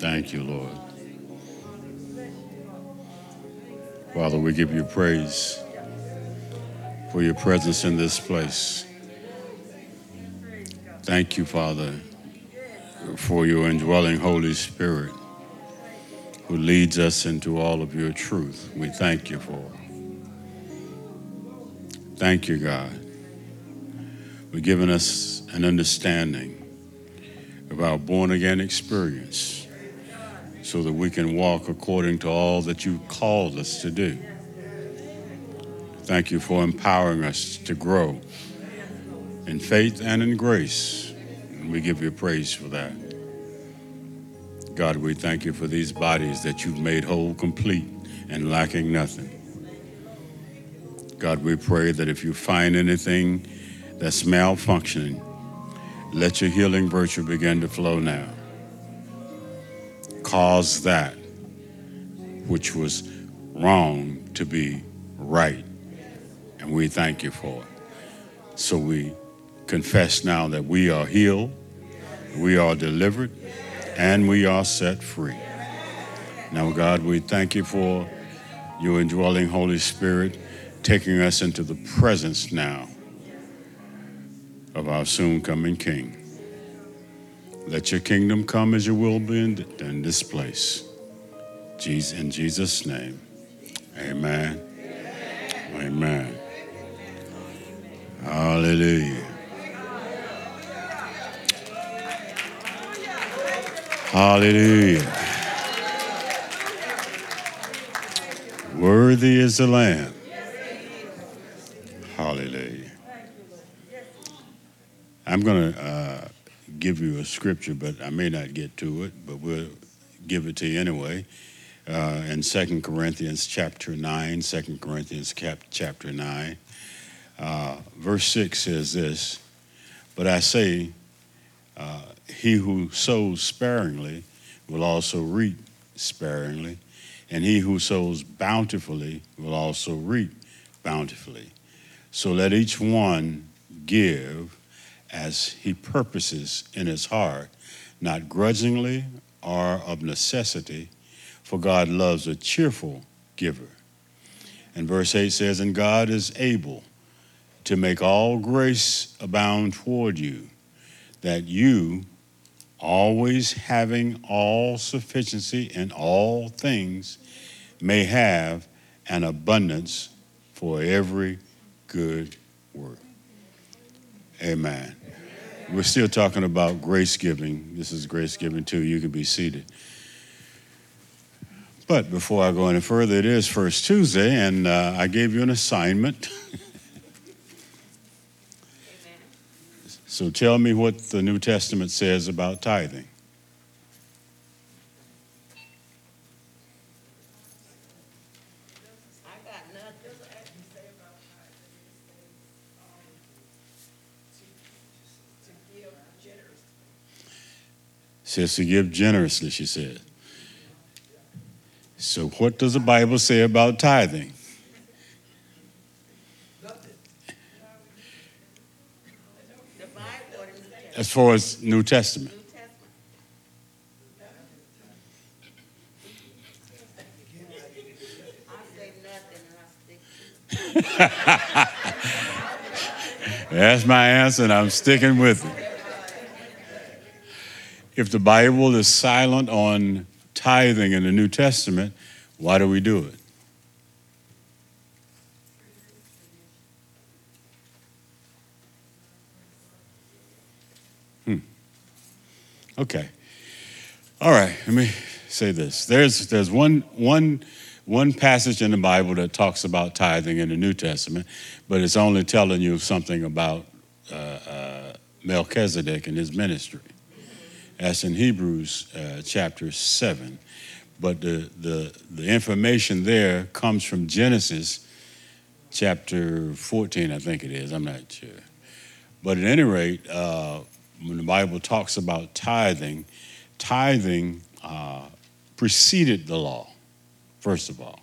Thank you, Lord. Father, we give you praise for your presence in this place. Thank you, Father, for your indwelling Holy Spirit who leads us into all of your truth. We thank you for. Thank you, God, for giving us an understanding of our born again experience so that we can walk according to all that you called us to do. Thank you for empowering us to grow in faith and in grace. And we give you praise for that. God, we thank you for these bodies that you've made whole, complete, and lacking nothing. God, we pray that if you find anything that's malfunctioning, let your healing virtue begin to flow now. Cause that which was wrong to be right. And we thank you for it. So we confess now that we are healed, we are delivered, and we are set free. Now, God, we thank you for your indwelling Holy Spirit taking us into the presence now of our soon coming King. Let your kingdom come as your will be in, in this place. Jesus, in Jesus' name, amen. Amen. Hallelujah. Hallelujah. Worthy is the Lamb. Hallelujah. I'm going to uh, give you a scripture, but I may not get to it, but we'll give it to you anyway. Uh, in 2 Corinthians chapter 9, 2 Corinthians cap- chapter 9, uh, verse 6 says this But I say, uh, he who sows sparingly will also reap sparingly, and he who sows bountifully will also reap bountifully. So let each one give as he purposes in his heart, not grudgingly or of necessity, for God loves a cheerful giver. And verse 8 says, And God is able to make all grace abound toward you, that you, always having all sufficiency in all things, may have an abundance for every good work. Amen. We're still talking about grace giving. This is grace giving too. You can be seated. But before I go any further, it is First Tuesday, and uh, I gave you an assignment. so tell me what the New Testament says about tithing. Says to give generously, she said. So, what does the Bible say about tithing? As far as New Testament, that's my answer, and I'm sticking with it. If the Bible is silent on tithing in the New Testament, why do we do it? Hmm. Okay. All right. Let me say this. There's there's one one one passage in the Bible that talks about tithing in the New Testament, but it's only telling you something about uh, uh, Melchizedek and his ministry. That's in Hebrews uh, chapter seven, but the, the the information there comes from Genesis chapter fourteen, I think it is. I'm not sure, but at any rate, uh, when the Bible talks about tithing, tithing uh, preceded the law, first of all,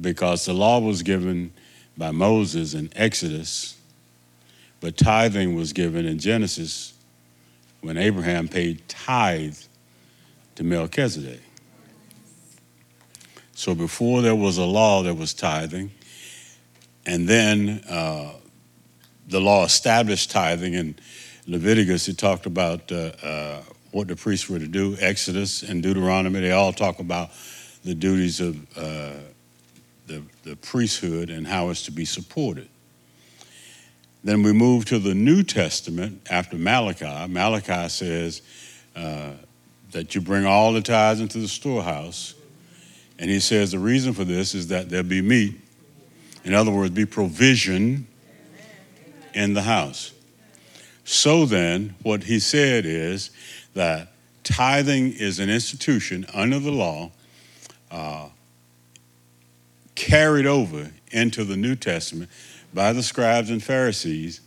because the law was given by Moses in Exodus, but tithing was given in Genesis when Abraham paid tithe to Melchizedek. So before there was a law, there was tithing. And then uh, the law established tithing in Leviticus. It talked about uh, uh, what the priests were to do. Exodus and Deuteronomy, they all talk about the duties of uh, the, the priesthood and how it's to be supported. Then we move to the New Testament after Malachi. Malachi says uh, that you bring all the tithes into the storehouse. And he says the reason for this is that there'll be meat. In other words, be provision in the house. So then, what he said is that tithing is an institution under the law uh, carried over into the New Testament by the scribes and Pharisees.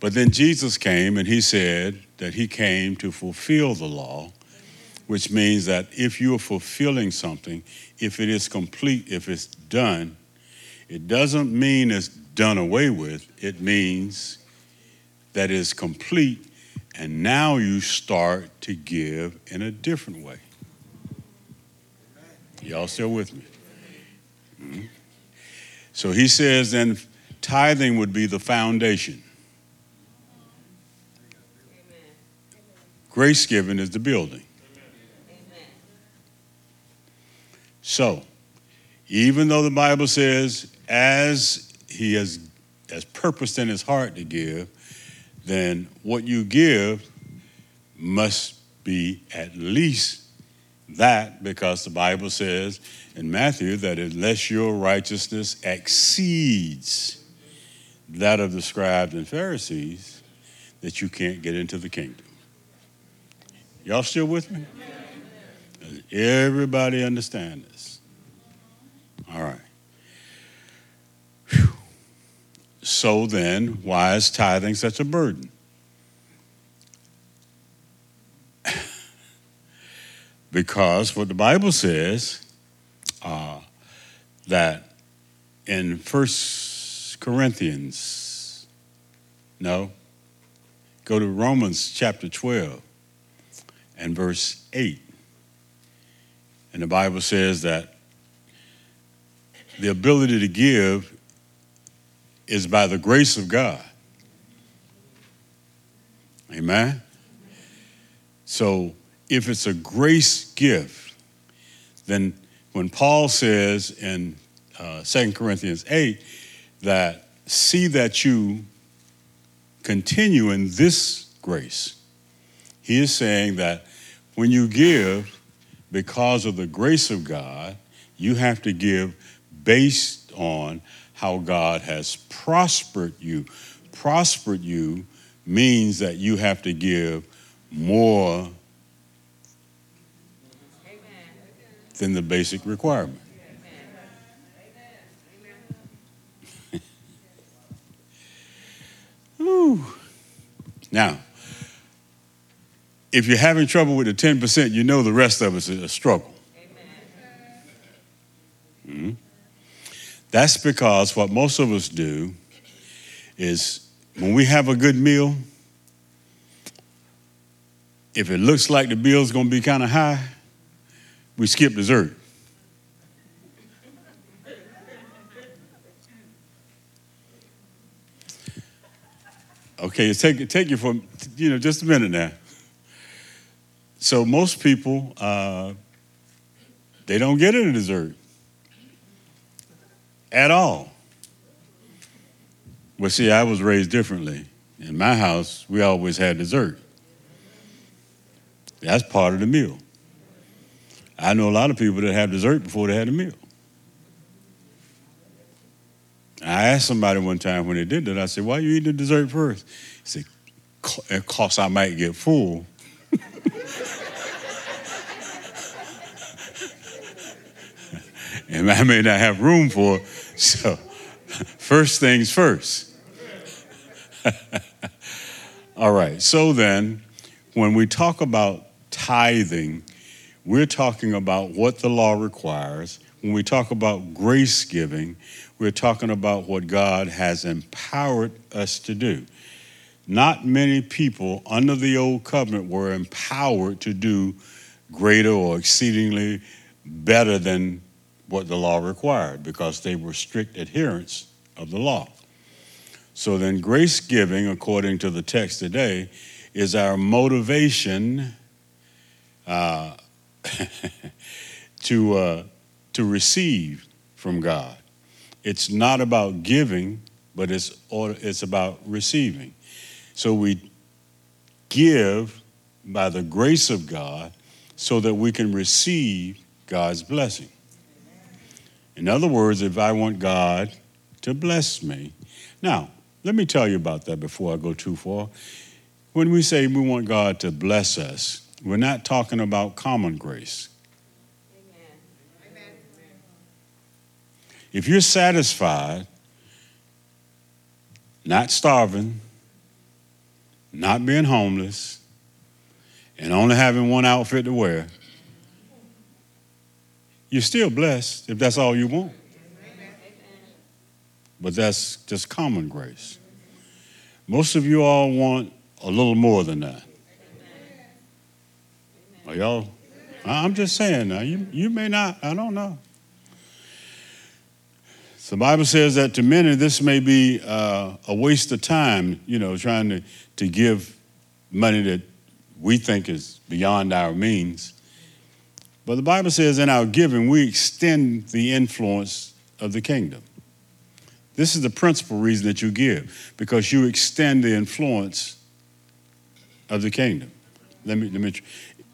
But then Jesus came and he said that he came to fulfill the law, which means that if you are fulfilling something, if it is complete, if it's done, it doesn't mean it's done away with. It means that it's complete, and now you start to give in a different way. Y'all still with me? Mm-hmm. So he says then tithing would be the foundation. Grace giving is the building. So, even though the Bible says, as he has as purposed in his heart to give, then what you give must be at least that, because the Bible says in Matthew that unless your righteousness exceeds that of the scribes and Pharisees, that you can't get into the kingdom. Y'all still with me? Everybody understand this? All right. Whew. So then, why is tithing such a burden? because what the Bible says uh, that in First Corinthians, no, go to Romans chapter 12 and verse 8. And the Bible says that the ability to give is by the grace of God. Amen? So if it's a grace gift, then when Paul says in uh, 2 Corinthians 8 that see that you continue in this grace, he is saying that when you give because of the grace of God, you have to give based on how God has prospered you. Prospered you means that you have to give more than the basic requirement. Now, if you're having trouble with the 10%, you know the rest of it's a struggle. Mm-hmm. That's because what most of us do is when we have a good meal, if it looks like the bill's going to be kind of high, we skip dessert. Okay, take take you for you know just a minute now. So most people uh, they don't get any dessert at all. Well, see, I was raised differently. In my house, we always had dessert. That's part of the meal. I know a lot of people that have dessert before they had a meal. I asked somebody one time when they did that, I said, Why you eat the dessert first? He said, Because I might get full. and I may not have room for it. So, first things first. All right, so then, when we talk about tithing, we're talking about what the law requires. When we talk about grace giving, we're talking about what God has empowered us to do. Not many people under the old covenant were empowered to do greater or exceedingly better than what the law required because they were strict adherents of the law. So then, grace giving, according to the text today, is our motivation uh, to, uh, to receive from God. It's not about giving, but it's, it's about receiving. So we give by the grace of God so that we can receive God's blessing. In other words, if I want God to bless me. Now, let me tell you about that before I go too far. When we say we want God to bless us, we're not talking about common grace. If you're satisfied, not starving, not being homeless, and only having one outfit to wear, you're still blessed if that's all you want. But that's just common grace. Most of you all want a little more than that. Are y'all? I'm just saying now, you, you may not, I don't know. So the Bible says that to many this may be uh, a waste of time, you know, trying to, to give money that we think is beyond our means. But the Bible says in our giving, we extend the influence of the kingdom. This is the principal reason that you give, because you extend the influence of the kingdom. Let me, let me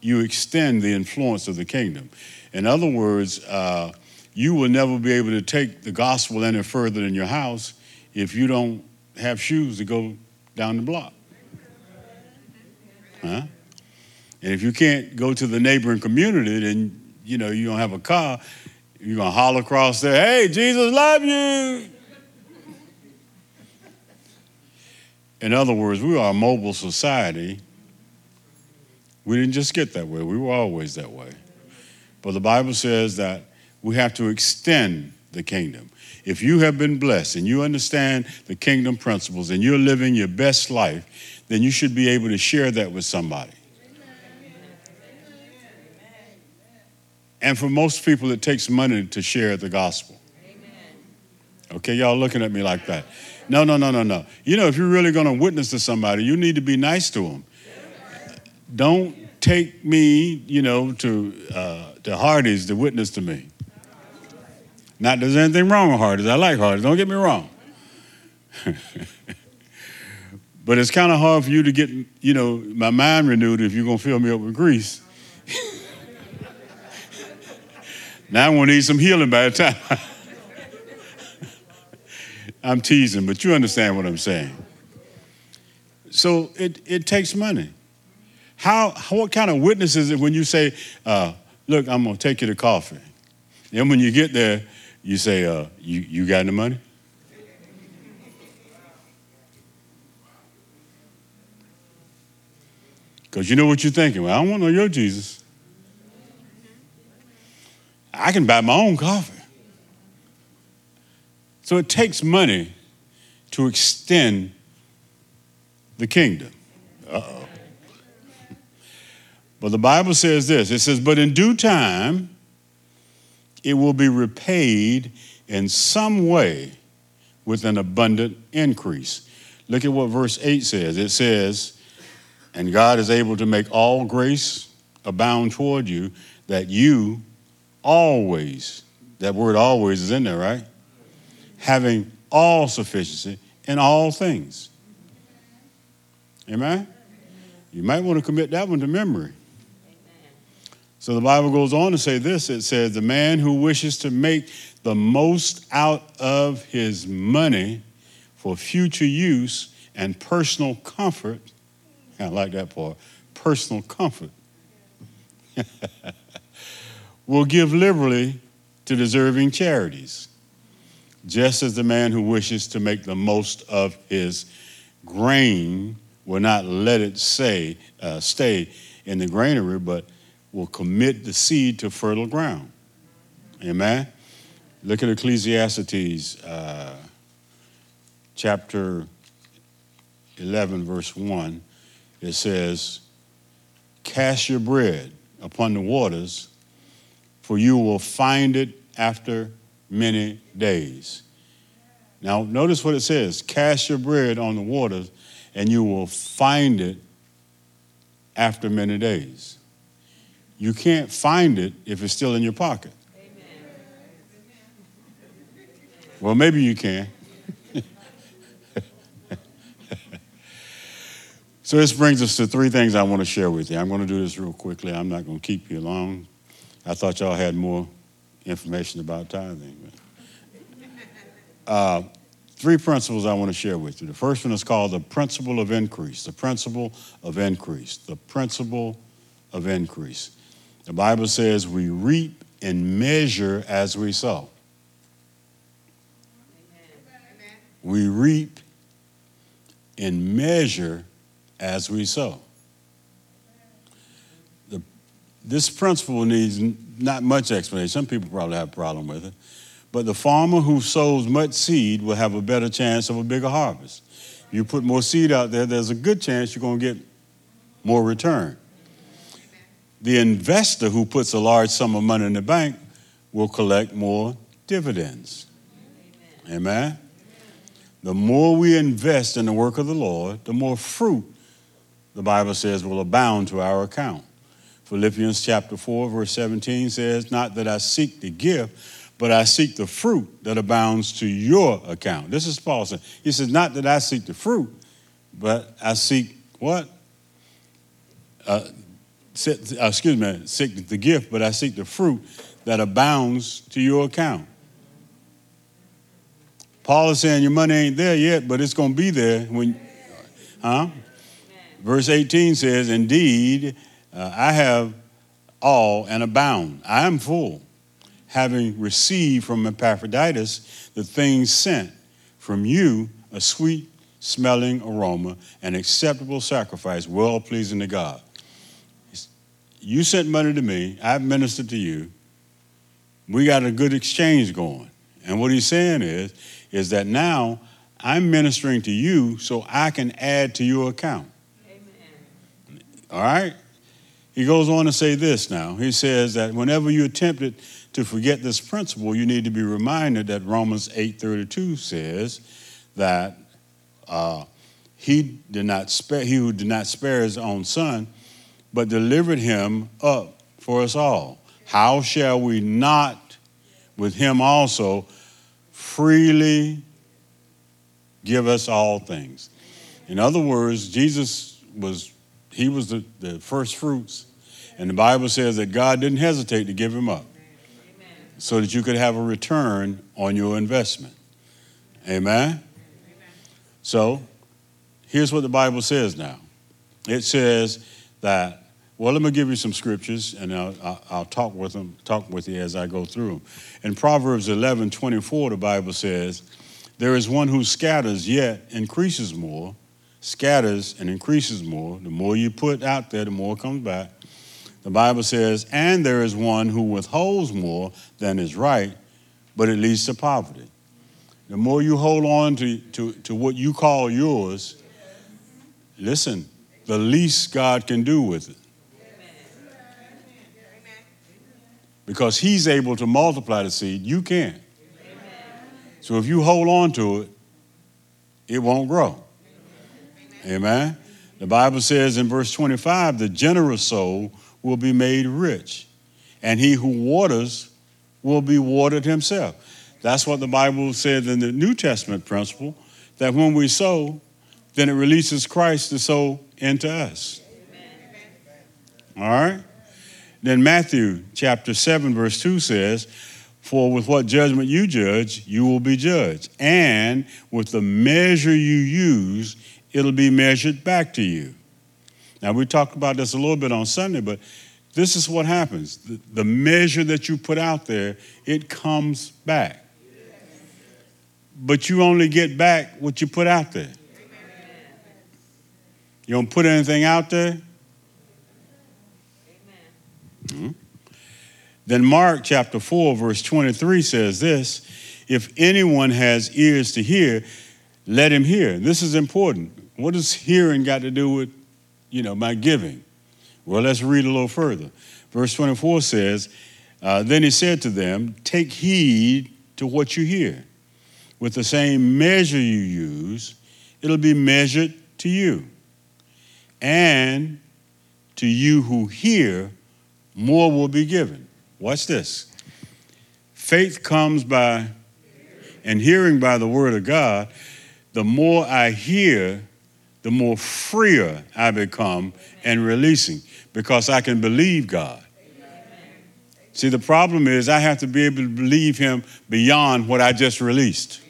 you extend the influence of the kingdom. In other words, uh, you will never be able to take the gospel any further in your house if you don't have shoes to go down the block. Huh? And if you can't go to the neighboring community, then you know you don't have a car. You're gonna holler across there, "Hey, Jesus love you." In other words, we are a mobile society. We didn't just get that way, we were always that way. But the Bible says that we have to extend the kingdom. If you have been blessed and you understand the kingdom principles and you're living your best life, then you should be able to share that with somebody. And for most people, it takes money to share the gospel. Okay, y'all looking at me like that. No, no, no, no, no. You know, if you're really going to witness to somebody, you need to be nice to them. Don't take me, you know, to uh, to Hardee's to witness to me. Not there's anything wrong with Hardee's. I like Hardee's. Don't get me wrong. but it's kind of hard for you to get, you know, my mind renewed if you're gonna fill me up with grease. now I'm gonna need some healing by the time. I'm teasing, but you understand what I'm saying. So it, it takes money. How, what kind of witness is it when you say, uh, look, I'm going to take you to coffee? Then when you get there, you say, uh, you, you got any money? Because you know what you're thinking. Well, I don't want no your Jesus. I can buy my own coffee. So it takes money to extend the kingdom. Uh oh. But the Bible says this it says, But in due time, it will be repaid in some way with an abundant increase. Look at what verse 8 says. It says, And God is able to make all grace abound toward you, that you always, that word always is in there, right? having all sufficiency in all things. Amen? You might want to commit that one to memory. So the Bible goes on to say this. It says, The man who wishes to make the most out of his money for future use and personal comfort, I like that part, personal comfort, will give liberally to deserving charities just as the man who wishes to make the most of his grain will not let it say, uh, stay in the granary, but will commit the seed to fertile ground. Amen? Look at Ecclesiastes uh, chapter 11, verse 1. It says, Cast your bread upon the waters, for you will find it after many days. Now, notice what it says cast your bread on the waters, and you will find it after many days. You can't find it if it's still in your pocket. Well, maybe you can. so, this brings us to three things I want to share with you. I'm going to do this real quickly. I'm not going to keep you long. I thought y'all had more information about tithing. Uh, three principles I want to share with you. The first one is called the principle of increase. The principle of increase. The principle of increase. The Bible says we reap and measure as we sow. We reap and measure as we sow. The, this principle needs not much explanation. Some people probably have a problem with it. But the farmer who sows much seed will have a better chance of a bigger harvest. You put more seed out there, there's a good chance you're going to get more return. The investor who puts a large sum of money in the bank will collect more dividends. Amen. Amen. The more we invest in the work of the Lord, the more fruit, the Bible says, will abound to our account. Philippians chapter 4, verse 17 says, Not that I seek the gift, but I seek the fruit that abounds to your account. This is Paul saying. He says, Not that I seek the fruit, but I seek what? Uh, excuse me, seek the gift, but I seek the fruit that abounds to your account. Paul is saying your money ain't there yet, but it's going to be there when, huh? Verse 18 says, Indeed, uh, I have all and abound. I am full, having received from Epaphroditus the things sent from you, a sweet smelling aroma, an acceptable sacrifice, well pleasing to God. You sent money to me, I've ministered to you. We got a good exchange going. And what he's saying is, is that now I'm ministering to you so I can add to your account. Amen. All right? He goes on to say this now. He says that whenever you're tempted to forget this principle, you need to be reminded that Romans 8:32 says that uh, he did not spare he who did not spare his own son, but delivered him up for us all. How shall we not with him also freely give us all things. In other words, Jesus was he was the, the first fruits, and the Bible says that God didn't hesitate to give him up so that you could have a return on your investment. Amen? So, here's what the Bible says now. It says that well, let me give you some scriptures, and I'll, I'll, talk with them, talk with you as I go through them. In Proverbs 11, 24, the Bible says, "There is one who scatters yet increases more, scatters and increases more. The more you put out there, the more comes back." The Bible says, "And there is one who withholds more than is right, but it leads to poverty." The more you hold on to, to, to what you call yours, listen, the least God can do with it. Because he's able to multiply the seed. You can't. So if you hold on to it, it won't grow. Amen. The Bible says in verse 25, the generous soul will be made rich, and he who waters will be watered himself. That's what the Bible says in the New Testament principle that when we sow, then it releases Christ to sow into us. All right? Then Matthew chapter 7, verse 2 says, For with what judgment you judge, you will be judged. And with the measure you use, it'll be measured back to you. Now, we talked about this a little bit on Sunday, but this is what happens. The, measure that you put out there, it comes back. But you only get back what you put out there. You don't put anything out there. Then Mark chapter 4, verse 23 says this If anyone has ears to hear, let him hear. This is important. What does hearing got to do with, you know, my giving? Well, let's read a little further. Verse 24 says, uh, Then he said to them, Take heed to what you hear. With the same measure you use, it'll be measured to you. And to you who hear, more will be given. Watch this. Faith comes by and hearing by the word of God. The more I hear, the more freer I become and releasing because I can believe God. See, the problem is I have to be able to believe Him beyond what I just released.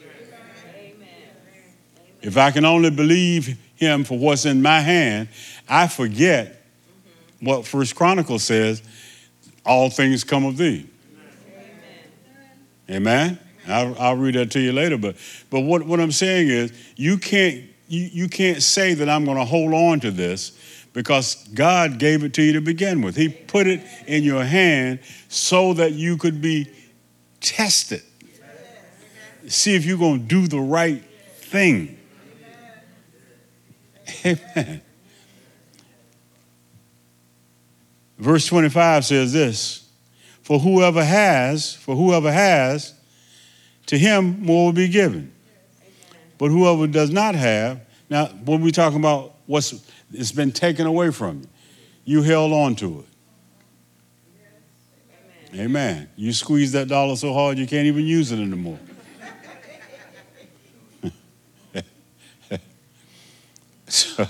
If I can only believe Him for what's in my hand, I forget what First Chronicles says all things come of thee. Amen. I'll, I'll, read that to you later. But but what, what I'm saying is you can't you, you can't say that I'm going to hold on to this because God gave it to you to begin with. He put it in your hand so that you could be tested. See if you're going to do the right thing. Amen. Verse 25 says this For whoever has, for whoever has, to him more will be given. But whoever does not have, now when we talking about what's it's been taken away from you, you held on to it. Amen. Amen. You squeeze that dollar so hard you can't even use it anymore. so,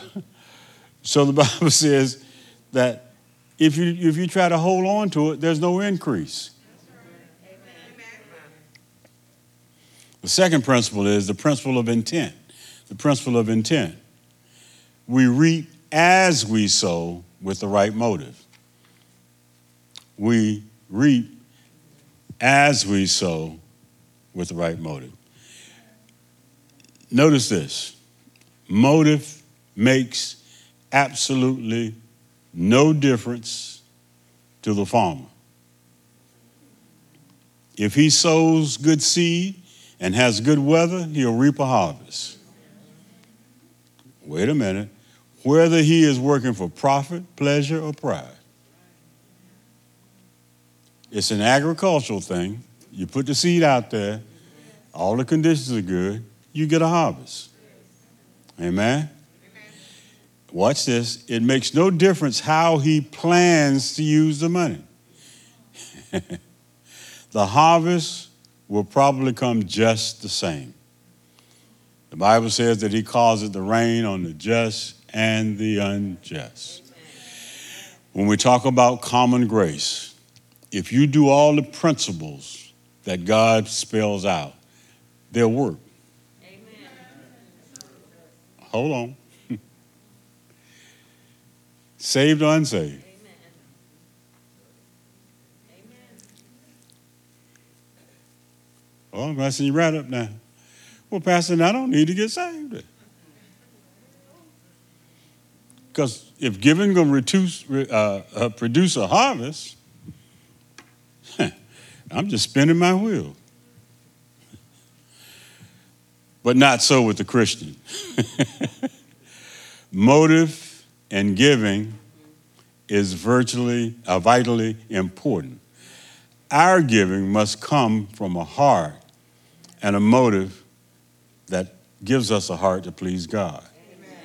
so the Bible says that if you if you try to hold on to it, there's no increase. The second principle is the principle of intent. The principle of intent. We reap as we sow with the right motive. We reap as we sow with the right motive. Notice this motive makes absolutely no difference to the farmer. If he sows good seed and has good weather, he'll reap a harvest. Wait a minute. Whether he is working for profit, pleasure, or pride. It's an agricultural thing. You put the seed out there, all the conditions are good, you get a harvest. Amen? Watch this. It makes no difference how he plans to use the money. the harvest will probably come just the same. The Bible says that he causes the rain on the just and the unjust. When we talk about common grace, if you do all the principles that God spells out, they'll work. Amen. Hold on. Saved or unsaved? Amen. Well, I'm messing you right up now. Well, Pastor, I don't need to get saved. Because if giving going to uh, uh, produce a harvest, I'm just spinning my wheel. But not so with the Christian. Motive and giving is virtually, uh, vitally important. Our giving must come from a heart and a motive that gives us a heart to please God. Amen.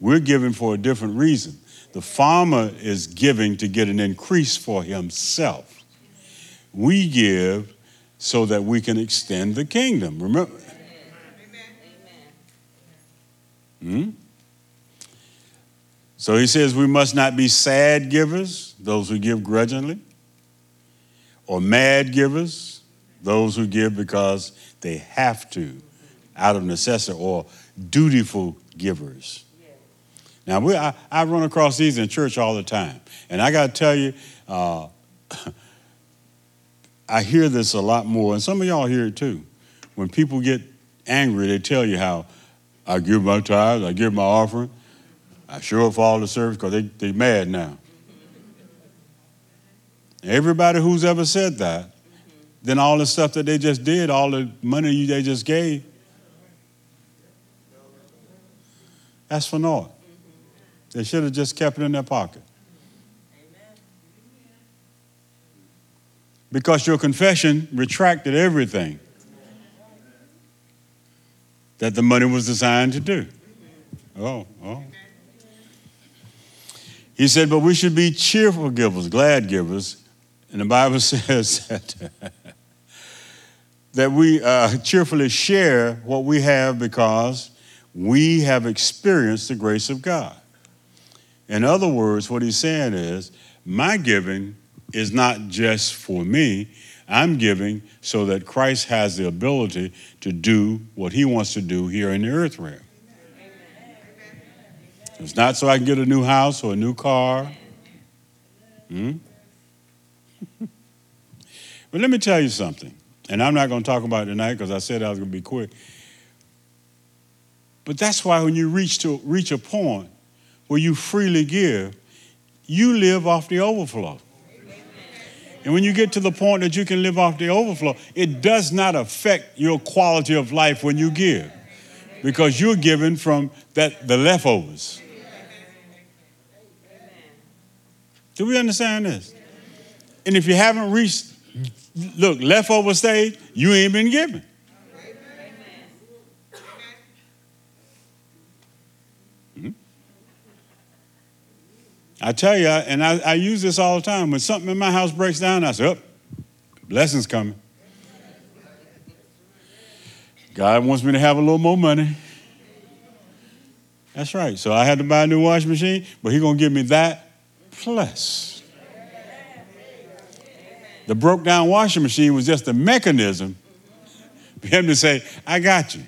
We're giving for a different reason. The farmer is giving to get an increase for himself. We give so that we can extend the kingdom. Remember? Hmm? So he says we must not be sad givers, those who give grudgingly, or mad givers, those who give because they have to, out of necessity, or dutiful givers. Now, we, I, I, run across these in church all the time. And I got to tell you, uh, I hear this a lot more, and some of y'all hear it too. When people get angry, they tell you how I give my tithes, I give my offering, I sure up for all the service because they, they mad now. Everybody who's ever said that, then all the stuff that they just did, all the money they just gave, that's for naught. They should have just kept it in their pocket. Because your confession retracted everything that the money was designed to do. Oh, oh. He said, but we should be cheerful givers, glad givers. And the Bible says that, that we uh, cheerfully share what we have because we have experienced the grace of God. In other words, what he's saying is, my giving is not just for me. I'm giving so that Christ has the ability to do what he wants to do here in the earth realm. It's not so I can get a new house or a new car. Hmm? but let me tell you something, and I'm not going to talk about it tonight because I said I was going to be quick. But that's why when you reach to reach a point where you freely give, you live off the overflow. And when you get to the point that you can live off the overflow, it does not affect your quality of life when you give because you're giving from that the leftovers. Do we understand this? And if you haven't reached look, leftover stage, you ain't been giving. Hmm? I tell you, and I, I, use this all the time. When something in my house breaks down, I say, oh, blessings coming. God wants me to have a little more money. That's right. So I had to buy a new washing machine, but He's going to give me that plus. The broke down washing machine was just a mechanism for Him to say, I got you.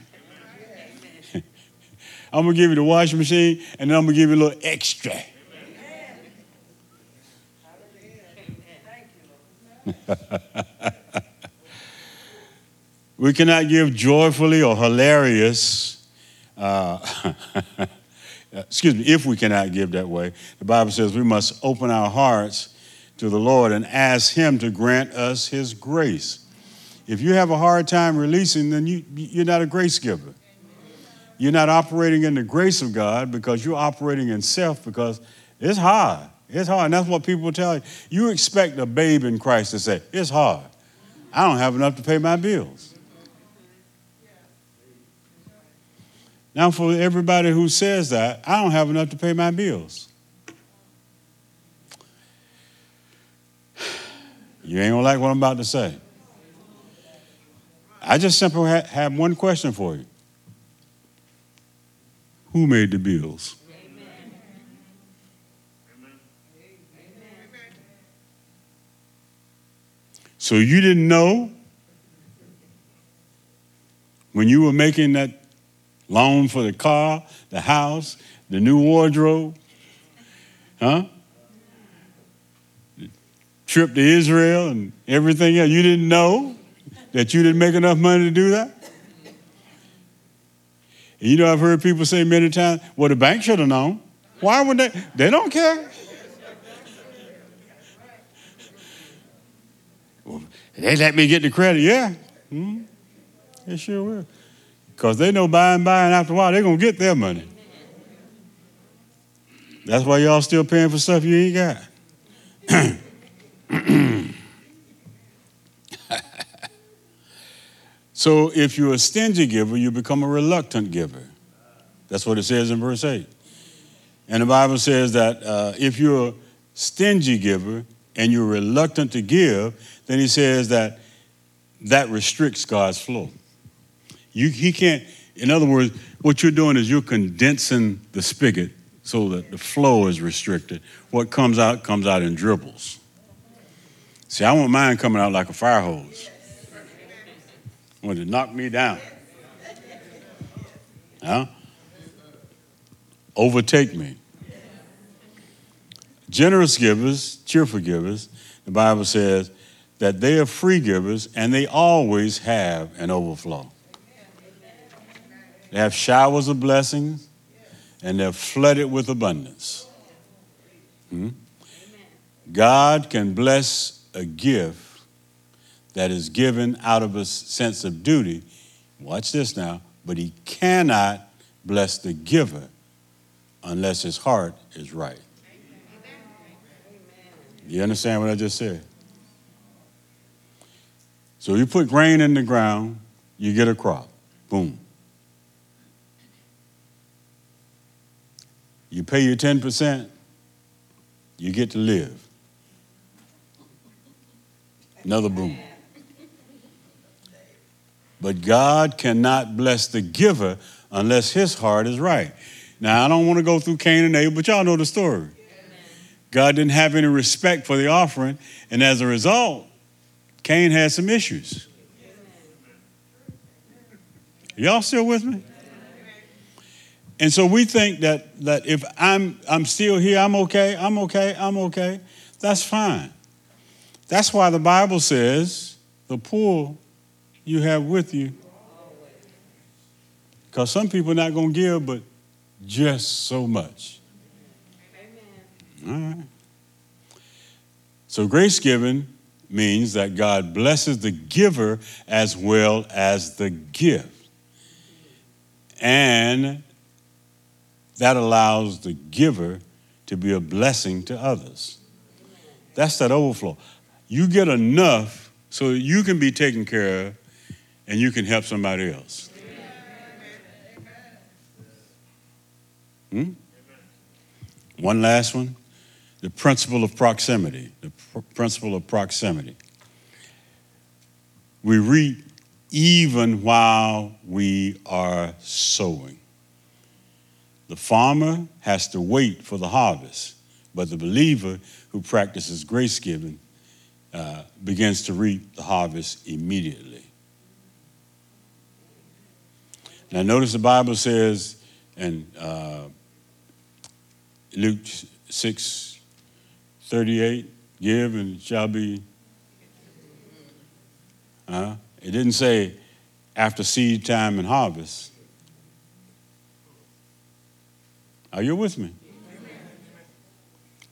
I'm going to give you the washing machine, and then I'm going to give you a little extra. we cannot give joyfully or hilarious. Uh, Uh, excuse me, if we cannot give that way, the Bible says we must open our hearts to the Lord and ask Him to grant us His grace. If you have a hard time releasing, then you, you're not a grace giver. You're not operating in the grace of God because you're operating in self because it's hard. It's hard. And that's what people tell you. You expect a babe in Christ to say, It's hard. I don't have enough to pay my bills. Now, for everybody who says that, I don't have enough to pay my bills. You ain't gonna like what I'm about to say. I just simply have one question for you Who made the bills? So you didn't know when you were making that loan for the car, the house, the new wardrobe, huh? Trip to Israel and everything else. You didn't know that you didn't make enough money to do that? And you know, I've heard people say many times, well, the bank should have known. Why would they? They don't care. They let me get the credit. Yeah. Mm-hmm. They sure will. Because they know by and by and after a while they're going to get their money. That's why y'all still paying for stuff you ain't got. so if you're a stingy giver, you become a reluctant giver. That's what it says in verse 8. And the Bible says that uh, if you're a stingy giver and you're reluctant to give, then he says that that restricts God's flow. You, he can't, in other words, what you're doing is you're condensing the spigot so that the flow is restricted. What comes out comes out in dribbles. See, I want mine coming out like a fire hose. I want to knock me down. Huh? Overtake me. Generous givers, cheerful givers, the Bible says, that they are free givers and they always have an overflow. They have showers of blessings and they're flooded with abundance. Hmm? God can bless a gift that is given out of a sense of duty. Watch this now, but He cannot bless the giver unless his heart is right. You understand what I just said? So you put grain in the ground, you get a crop. Boom. You pay your 10%, you get to live. Another boom. But God cannot bless the giver unless his heart is right. Now, I don't want to go through Cain and Abel, but y'all know the story. God didn't have any respect for the offering, and as a result, Cain had some issues. Y'all still with me? And so we think that that if I'm I'm still here, I'm okay, I'm okay, I'm okay. That's fine. That's why the Bible says the poor you have with you. Because some people are not going to give, but just so much. All right. So grace giving means that God blesses the giver as well as the gift. And that allows the giver to be a blessing to others. That's that overflow. You get enough so you can be taken care of and you can help somebody else. Hmm? One last one the principle of proximity. The pr- principle of proximity. We reap even while we are sowing. The farmer has to wait for the harvest, but the believer who practices grace giving uh, begins to reap the harvest immediately. Now, notice the Bible says in uh, Luke 6 38, give and it shall be. Uh, it didn't say after seed time and harvest. Are you with me?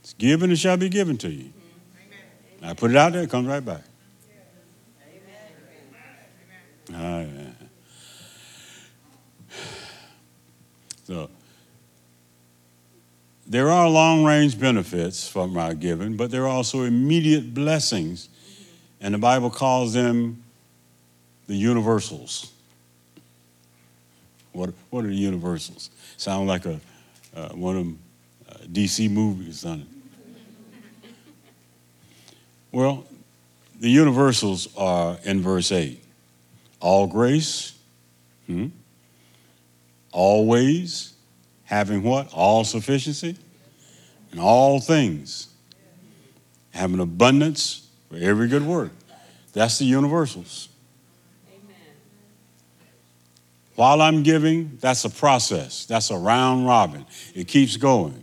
It's given and shall be given to you. I put it out there, it comes right back. Ah, yeah. So, there are long range benefits from our giving, but there are also immediate blessings, and the Bible calls them the universals. What, what are the universals? Sound like a, uh, one of them uh, DC movies, doesn't it? Well, the universals are in verse 8 all grace, hmm? always, having what? All sufficiency and all things, having abundance for every good work. That's the universals. While I'm giving, that's a process. That's a round robin. It keeps going.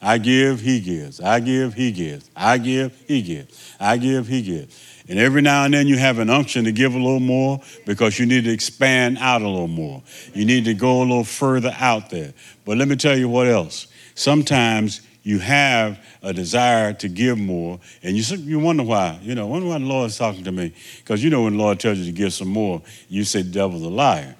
I give, he gives. I give, he gives. I give, he gives. I give, he gives. And every now and then you have an unction to give a little more because you need to expand out a little more. You need to go a little further out there. But let me tell you what else. Sometimes you have a desire to give more, and you you wonder why. You know, wonder why the Lord is talking to me. Because you know when the Lord tells you to give some more, you say the devil's a liar.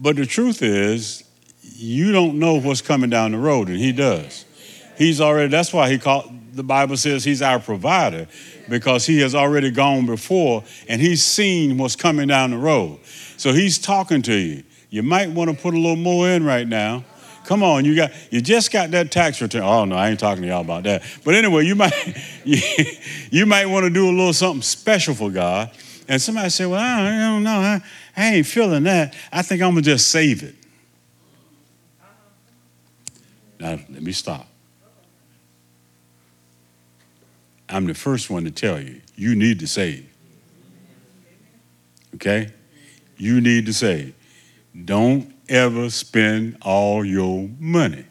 But the truth is, you don't know what's coming down the road, and he does. He's already, that's why he called, the Bible says he's our provider because he has already gone before and he's seen what's coming down the road. So he's talking to you. You might want to put a little more in right now. Come on, you got you just got that tax return. Oh no, I ain't talking to y'all about that. But anyway, you might you, you might want to do a little something special for God. And somebody said, "Well, I don't know. I, I ain't feeling that. I think I'm gonna just save it." Now let me stop. I'm the first one to tell you, you need to save. Okay? You need to save. Don't ever spend all your money.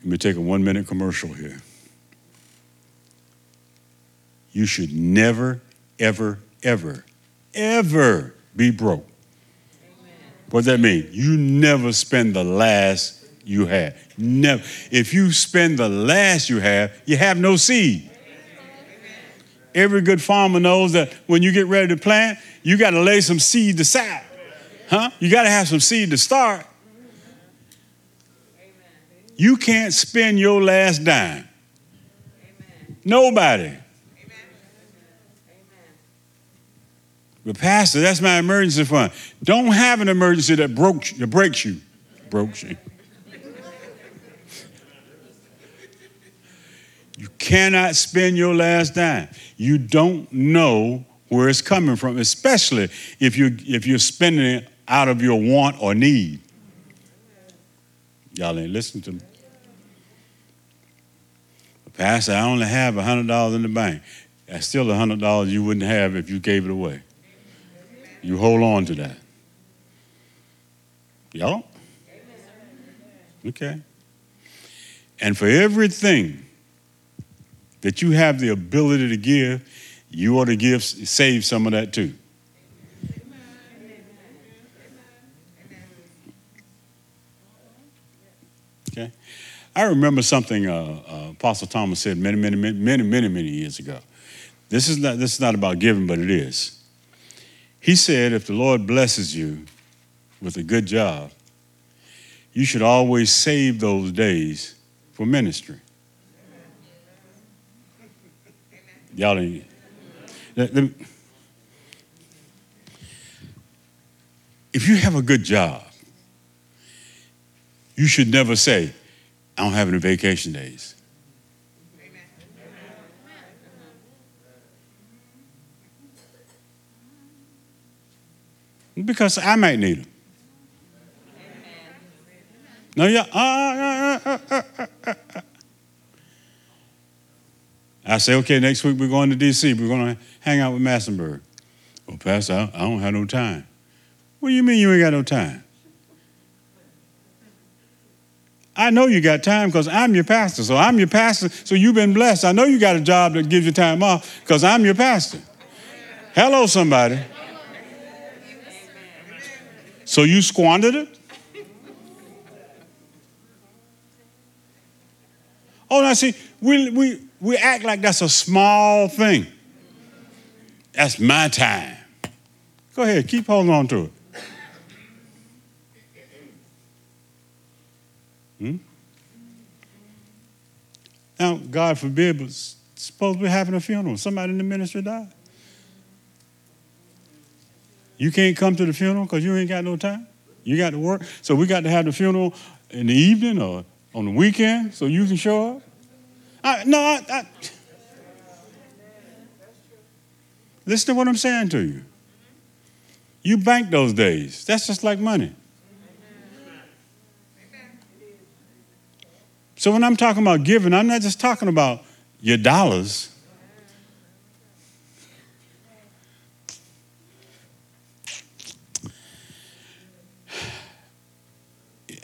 Let me take a one minute commercial here. You should never, ever, ever, ever be broke. What does that mean? You never spend the last you have. Never. If you spend the last you have, you have no seed. Every good farmer knows that when you get ready to plant, you got to lay some seed aside. Huh? You got to have some seed to start. You can't spend your last dime. Nobody. But pastor, that's my emergency fund. Don't have an emergency that broke that breaks you. Broke you. You cannot spend your last dime. You don't know where it's coming from, especially if you if you're spending it out of your want or need. Y'all ain't listening to me. Pastor, I only have $100 in the bank. That's still $100 you wouldn't have if you gave it away. You hold on to that. Y'all? Okay. And for everything that you have the ability to give, you ought to give, save some of that too. Okay. I remember something uh, uh, Apostle Thomas said many, many, many, many, many, many years ago. This is not this is not about giving, but it is. He said, if the Lord blesses you with a good job, you should always save those days for ministry. Y'all ain't. If you have a good job, you should never say, I don't have any vacation days. Because I might need them. No, yeah. Uh, uh, uh, I say, okay, next week we're going to D.C. We're going to hang out with Massenburg. Well, Pastor, I don't have no time. What do you mean you ain't got no time? I know you got time because I'm your pastor. So I'm your pastor. So you've been blessed. I know you got a job that gives you time off because I'm your pastor. Hello, somebody. So you squandered it? Oh, now see, we, we, we act like that's a small thing. That's my time. Go ahead, keep holding on to it. Hmm? Now, God forbid, but suppose we're having a funeral. Somebody in the ministry died. You can't come to the funeral because you ain't got no time. You got to work. So we got to have the funeral in the evening or on the weekend so you can show up. I, no, I, I, listen to what I'm saying to you. You bank those days. That's just like money. So when I'm talking about giving, I'm not just talking about your dollars.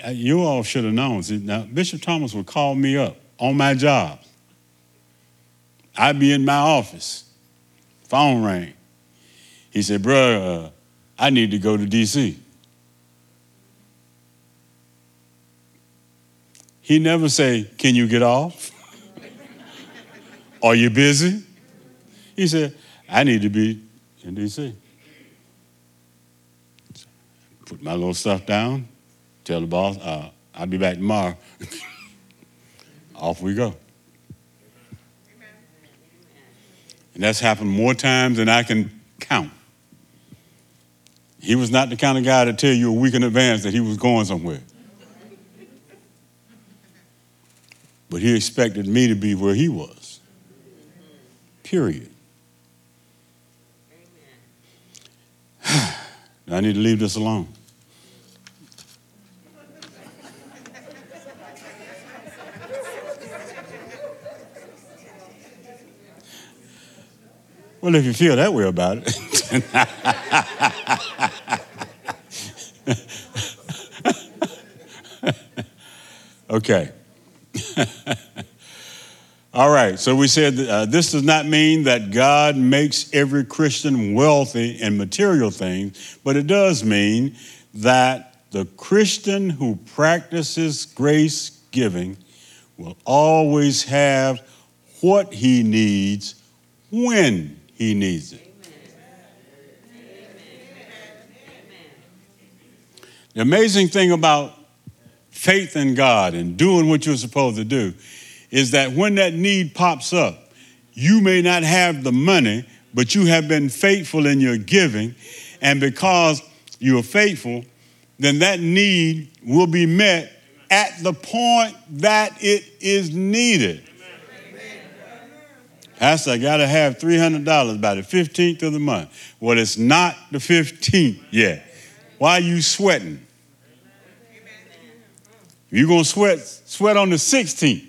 You all should have known. Now, Bishop Thomas would call me up on my job. I'd be in my office. Phone rang. He said, Bro, uh, I need to go to D.C. He never say, Can you get off? Are you busy? He said, I need to be in D.C. Put my little stuff down, tell the boss, uh, I'll be back tomorrow. Off we go. And that's happened more times than I can count. He was not the kind of guy to tell you a week in advance that he was going somewhere. But he expected me to be where he was. Period. I need to leave this alone. Well, if you feel that way about it. okay. All right, so we said uh, this does not mean that God makes every Christian wealthy in material things, but it does mean that the Christian who practices grace giving will always have what he needs when he needs it. The amazing thing about faith in God and doing what you're supposed to do is that when that need pops up, you may not have the money, but you have been faithful in your giving. And because you're faithful, then that need will be met at the point that it is needed. Pastor, I got to have $300 by the 15th of the month. Well, it's not the 15th yet. Why are you sweating? You're going to sweat, sweat on the 16th.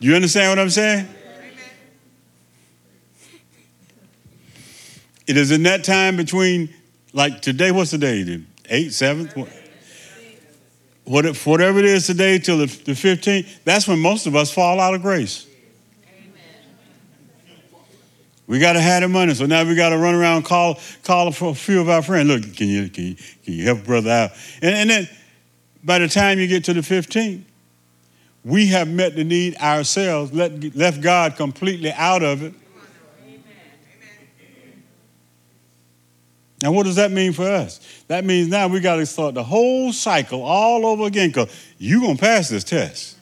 You understand what I'm saying? It is in that time between, like today, what's the day? The 8th, 7th? What? what whatever it is today till the, the 15th, that's when most of us fall out of grace. We got to have the money, so now we got to run around call call for a few of our friends. Look, can you can you, can you help brother out? And, and then by the time you get to the 15th, we have met the need ourselves, let, left God completely out of it. Now, what does that mean for us? That means now we got to start the whole cycle all over again because you're going to pass this test.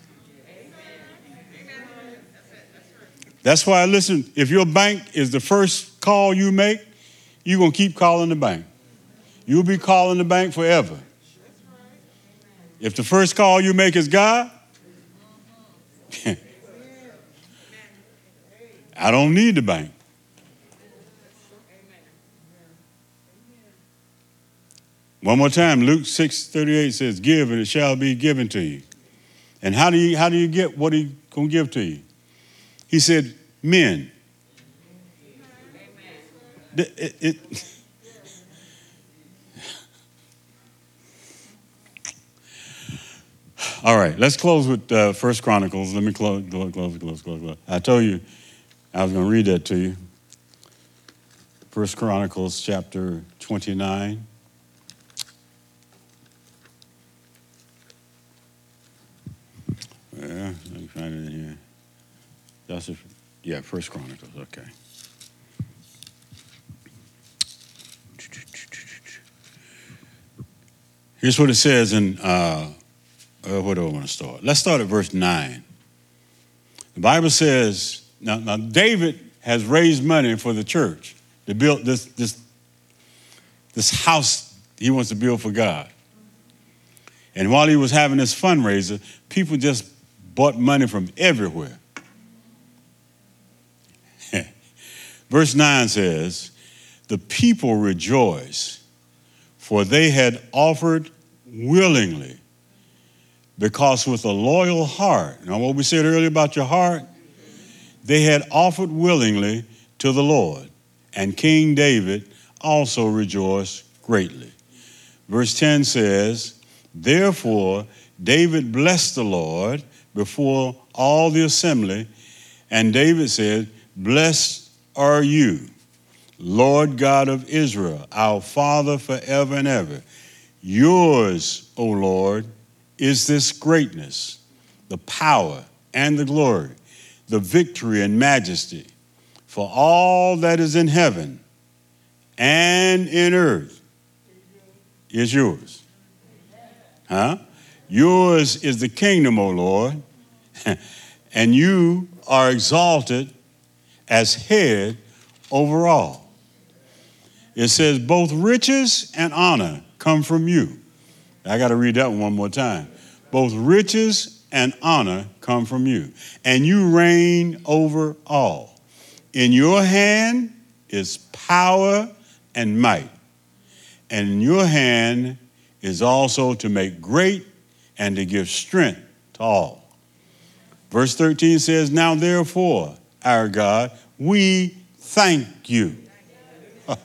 That's why, listen, if your bank is the first call you make, you're going to keep calling the bank. You'll be calling the bank forever. If the first call you make is God, I don't need the bank. One more time, Luke 6 38 says, Give and it shall be given to you. And how do you how do you get what he gonna give to you? He said, Men. It, it, All right, let's close with uh, First Chronicles. Let me close, close, close, close, close, close. I told you I was going to read that to you. First Chronicles chapter 29. Yeah, let me find it in here. Joseph, yeah, First Chronicles, okay. Here's what it says in, uh, uh, where do I want to start? Let's start at verse 9. The Bible says, now, now David has raised money for the church to build this, this, this house he wants to build for God. And while he was having this fundraiser, people just bought money from everywhere. Verse 9 says, The people rejoice, for they had offered willingly, because with a loyal heart, now what we said earlier about your heart, they had offered willingly to the Lord, and King David also rejoiced greatly. Verse 10 says, Therefore, David blessed the Lord before all the assembly, and David said, Blessed are you, Lord God of Israel, our Father forever and ever. Yours, O Lord, is this greatness, the power and the glory, the victory and majesty. For all that is in heaven and in earth is yours. Huh? Yours is the kingdom, O Lord, and you are exalted as head over all. It says, both riches and honor come from you. I got to read that one, more time. Both riches and honor come from you, and you reign over all. In your hand is power and might, and in your hand is also to make great and to give strength to all. Verse 13 says, Now therefore, our God, we thank you.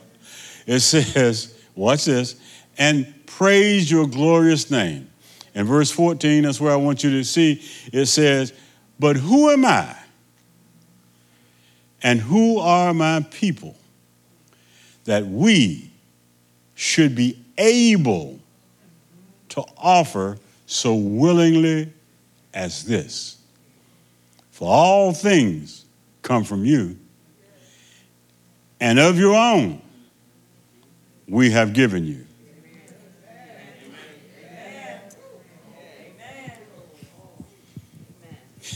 It says, watch this, and praise your glorious name. In verse 14, that's where I want you to see, it says, But who am I? And who are my people that we should be able to offer so willingly as this? For all things come from you, and of your own we have given you.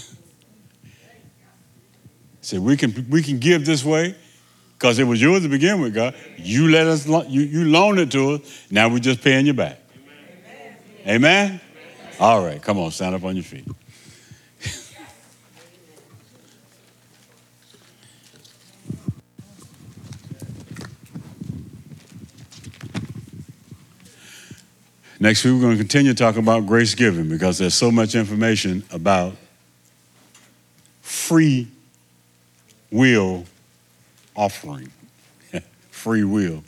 Say we can we can give this way because it was yours to begin with, God. You let us you you loaned it to us. Now we're just paying you back. Amen. All right, come on, stand up on your feet. Next week, we're going to continue talking about grace giving because there's so much information about free will offering. free will.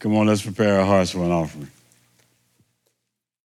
Come on, let's prepare our hearts for an offering.